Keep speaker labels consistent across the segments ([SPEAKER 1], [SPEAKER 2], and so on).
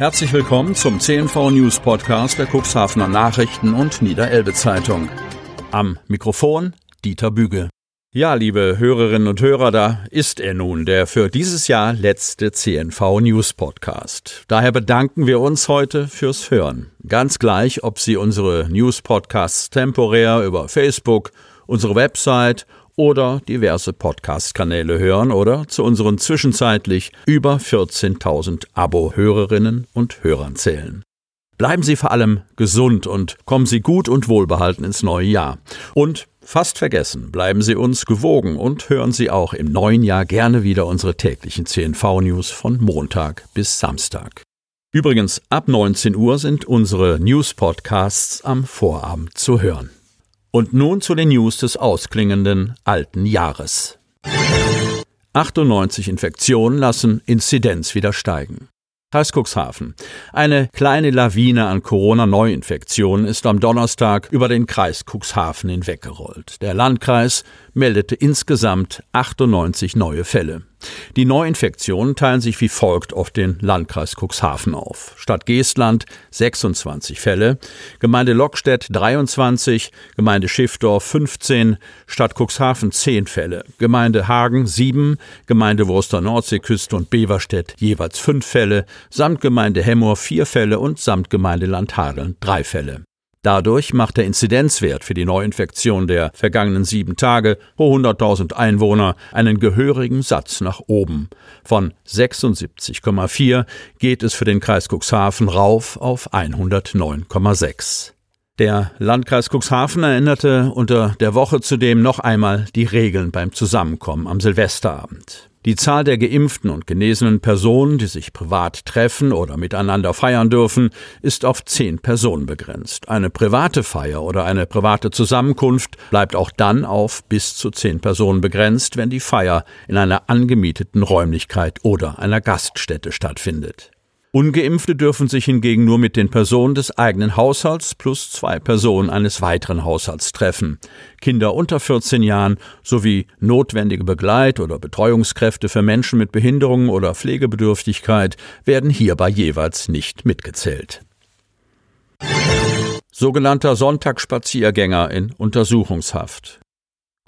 [SPEAKER 1] Herzlich willkommen zum CNV News Podcast der Cuxhavener Nachrichten und Niederelbe Zeitung. Am Mikrofon Dieter Büge. Ja, liebe Hörerinnen und Hörer, da ist er nun, der für dieses Jahr letzte CNV News Podcast. Daher bedanken wir uns heute fürs Hören. Ganz gleich, ob Sie unsere News Podcasts temporär über Facebook, unsere Website oder diverse Podcast-Kanäle hören oder zu unseren zwischenzeitlich über 14.000 Abo-Hörerinnen und Hörern zählen. Bleiben Sie vor allem gesund und kommen Sie gut und wohlbehalten ins neue Jahr. Und fast vergessen, bleiben Sie uns gewogen und hören Sie auch im neuen Jahr gerne wieder unsere täglichen CNV-News von Montag bis Samstag. Übrigens, ab 19 Uhr sind unsere News-Podcasts am Vorabend zu hören. Und nun zu den News des ausklingenden alten Jahres. 98 Infektionen lassen Inzidenz wieder steigen. Kreis Cuxhaven. Eine kleine Lawine an Corona-Neuinfektionen ist am Donnerstag über den Kreis Cuxhaven hinweggerollt. Der Landkreis meldete insgesamt 98 neue Fälle. Die Neuinfektionen teilen sich wie folgt auf den Landkreis Cuxhaven auf. Stadt Geestland 26 Fälle, Gemeinde Lockstedt 23, Gemeinde Schiffdorf 15, Stadt Cuxhaven 10 Fälle, Gemeinde Hagen 7, Gemeinde Wurster Nordseeküste und Beverstedt jeweils 5 Fälle, Samtgemeinde Hemmoor 4 Fälle. Und Samtgemeinde Landhadeln 3 Fälle. Dadurch macht der Inzidenzwert für die Neuinfektion der vergangenen sieben Tage pro 100.000 Einwohner einen gehörigen Satz nach oben. Von 76,4 geht es für den Kreis Cuxhaven rauf auf 109,6. Der Landkreis Cuxhaven erinnerte unter der Woche zudem noch einmal die Regeln beim Zusammenkommen am Silvesterabend. Die Zahl der geimpften und genesenen Personen, die sich privat treffen oder miteinander feiern dürfen, ist auf zehn Personen begrenzt. Eine private Feier oder eine private Zusammenkunft bleibt auch dann auf bis zu zehn Personen begrenzt, wenn die Feier in einer angemieteten Räumlichkeit oder einer Gaststätte stattfindet. Ungeimpfte dürfen sich hingegen nur mit den Personen des eigenen Haushalts plus zwei Personen eines weiteren Haushalts treffen. Kinder unter 14 Jahren sowie notwendige Begleit- oder Betreuungskräfte für Menschen mit Behinderungen oder Pflegebedürftigkeit werden hierbei jeweils nicht mitgezählt. Sogenannter Sonntagsspaziergänger in Untersuchungshaft.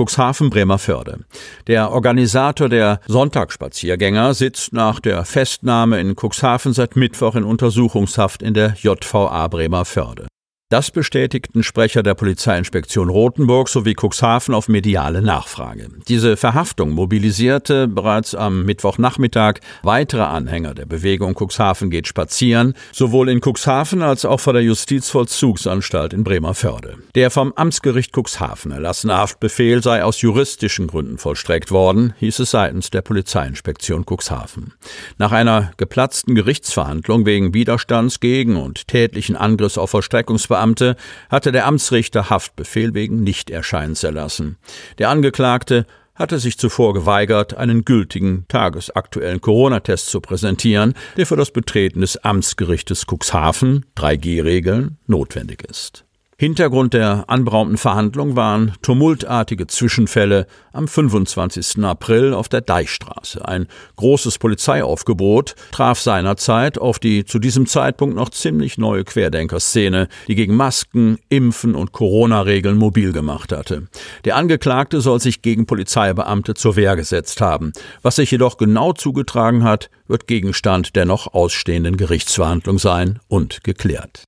[SPEAKER 1] Cuxhaven Bremerförde. Der Organisator der Sonntagsspaziergänger sitzt nach der Festnahme in Cuxhaven seit Mittwoch in Untersuchungshaft in der JVA Bremerförde. Das bestätigten Sprecher der Polizeiinspektion Rothenburg sowie Cuxhaven auf mediale Nachfrage. Diese Verhaftung mobilisierte bereits am Mittwochnachmittag weitere Anhänger der Bewegung Cuxhaven geht spazieren, sowohl in Cuxhaven als auch vor der Justizvollzugsanstalt in Bremerförde. Der vom Amtsgericht Cuxhaven erlassene Haftbefehl sei aus juristischen Gründen vollstreckt worden, hieß es seitens der Polizeiinspektion Cuxhaven. Nach einer geplatzten Gerichtsverhandlung wegen Widerstands gegen und tätlichen Angriffs auf Vollstreckungsbeamte Beamte hatte der Amtsrichter Haftbefehl wegen Nichterscheinens erlassen. Der Angeklagte hatte sich zuvor geweigert, einen gültigen tagesaktuellen Corona-Test zu präsentieren, der für das Betreten des Amtsgerichtes Cuxhaven 3G-Regeln notwendig ist. Hintergrund der anberaumten Verhandlung waren tumultartige Zwischenfälle am 25. April auf der Deichstraße. Ein großes Polizeiaufgebot traf seinerzeit auf die zu diesem Zeitpunkt noch ziemlich neue Querdenkerszene, die gegen Masken, Impfen und Corona-Regeln mobil gemacht hatte. Der Angeklagte soll sich gegen Polizeibeamte zur Wehr gesetzt haben. Was sich jedoch genau zugetragen hat, wird Gegenstand der noch ausstehenden Gerichtsverhandlung sein und geklärt.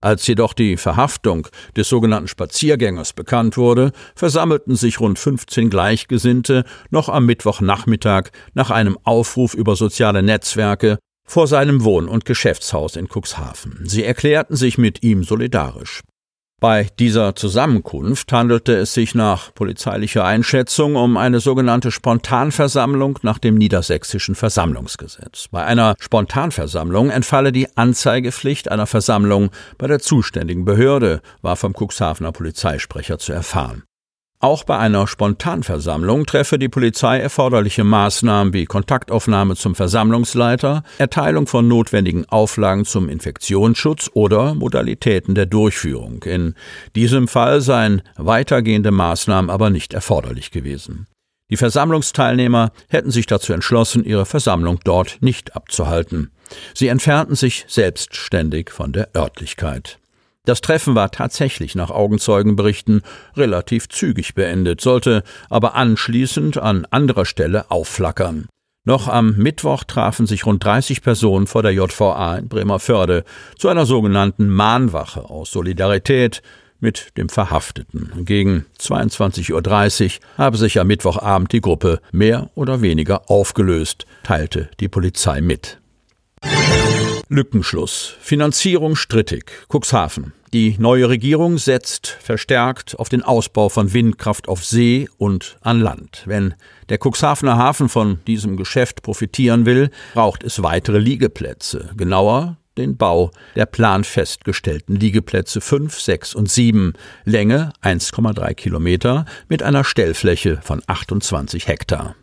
[SPEAKER 1] Als jedoch die Verhaftung des sogenannten Spaziergängers bekannt wurde, versammelten sich rund 15 Gleichgesinnte noch am Mittwochnachmittag nach einem Aufruf über soziale Netzwerke vor seinem Wohn- und Geschäftshaus in Cuxhaven. Sie erklärten sich mit ihm solidarisch. Bei dieser Zusammenkunft handelte es sich nach polizeilicher Einschätzung um eine sogenannte Spontanversammlung nach dem niedersächsischen Versammlungsgesetz. Bei einer Spontanversammlung entfalle die Anzeigepflicht einer Versammlung bei der zuständigen Behörde, war vom Cuxhavener Polizeisprecher zu erfahren. Auch bei einer Spontanversammlung treffe die Polizei erforderliche Maßnahmen wie Kontaktaufnahme zum Versammlungsleiter, Erteilung von notwendigen Auflagen zum Infektionsschutz oder Modalitäten der Durchführung. In diesem Fall seien weitergehende Maßnahmen aber nicht erforderlich gewesen. Die Versammlungsteilnehmer hätten sich dazu entschlossen, ihre Versammlung dort nicht abzuhalten. Sie entfernten sich selbstständig von der Örtlichkeit. Das Treffen war tatsächlich nach Augenzeugenberichten relativ zügig beendet, sollte aber anschließend an anderer Stelle aufflackern. Noch am Mittwoch trafen sich rund 30 Personen vor der JVA in Bremerförde zu einer sogenannten Mahnwache aus Solidarität mit dem Verhafteten. Gegen 22.30 Uhr habe sich am Mittwochabend die Gruppe mehr oder weniger aufgelöst, teilte die Polizei mit. Lückenschluss. Finanzierung strittig. Cuxhaven. Die neue Regierung setzt verstärkt auf den Ausbau von Windkraft auf See und an Land. Wenn der Cuxhavener Hafen von diesem Geschäft profitieren will, braucht es weitere Liegeplätze. Genauer den Bau der planfestgestellten Liegeplätze 5, 6 und 7, Länge 1,3 Kilometer mit einer Stellfläche von 28 Hektar.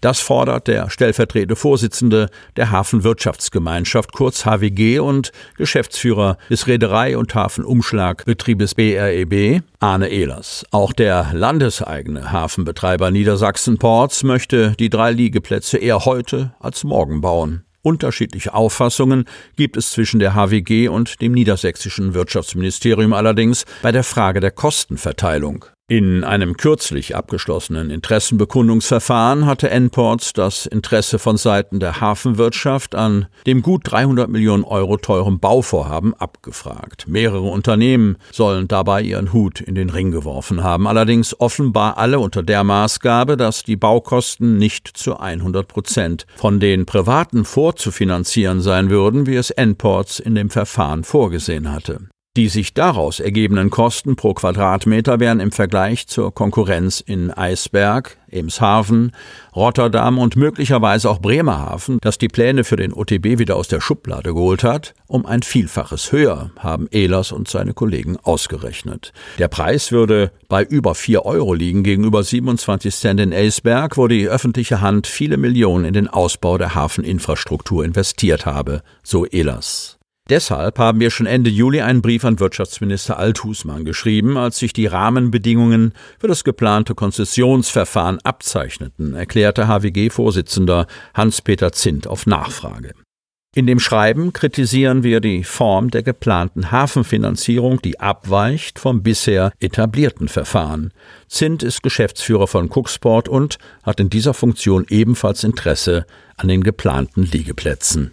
[SPEAKER 1] Das fordert der stellvertretende Vorsitzende der Hafenwirtschaftsgemeinschaft kurz HWG und Geschäftsführer des Reederei- und Hafenumschlagbetriebes BREB, Arne Ehlers. Auch der landeseigene Hafenbetreiber Niedersachsen Ports möchte die drei Liegeplätze eher heute als morgen bauen. Unterschiedliche Auffassungen gibt es zwischen der HWG und dem niedersächsischen Wirtschaftsministerium allerdings bei der Frage der Kostenverteilung. In einem kürzlich abgeschlossenen Interessenbekundungsverfahren hatte N-Ports das Interesse von Seiten der Hafenwirtschaft an dem gut 300 Millionen Euro teuren Bauvorhaben abgefragt. Mehrere Unternehmen sollen dabei ihren Hut in den Ring geworfen haben, allerdings offenbar alle unter der Maßgabe, dass die Baukosten nicht zu 100 Prozent von den Privaten vorzufinanzieren sein würden, wie es N-Ports in dem Verfahren vorgesehen hatte. Die sich daraus ergebenden Kosten pro Quadratmeter wären im Vergleich zur Konkurrenz in Eisberg, Emshaven, Rotterdam und möglicherweise auch Bremerhaven, das die Pläne für den OTB wieder aus der Schublade geholt hat, um ein Vielfaches höher, haben Ehlers und seine Kollegen ausgerechnet. Der Preis würde bei über vier Euro liegen gegenüber 27 Cent in Eisberg, wo die öffentliche Hand viele Millionen in den Ausbau der Hafeninfrastruktur investiert habe, so Ehlers. Deshalb haben wir schon Ende Juli einen Brief an Wirtschaftsminister Althusmann geschrieben, als sich die Rahmenbedingungen für das geplante Konzessionsverfahren abzeichneten, erklärte HWG-Vorsitzender Hans-Peter Zint auf Nachfrage. In dem Schreiben kritisieren wir die Form der geplanten Hafenfinanzierung, die abweicht vom bisher etablierten Verfahren. Zint ist Geschäftsführer von Cooksport und hat in dieser Funktion ebenfalls Interesse an den geplanten Liegeplätzen.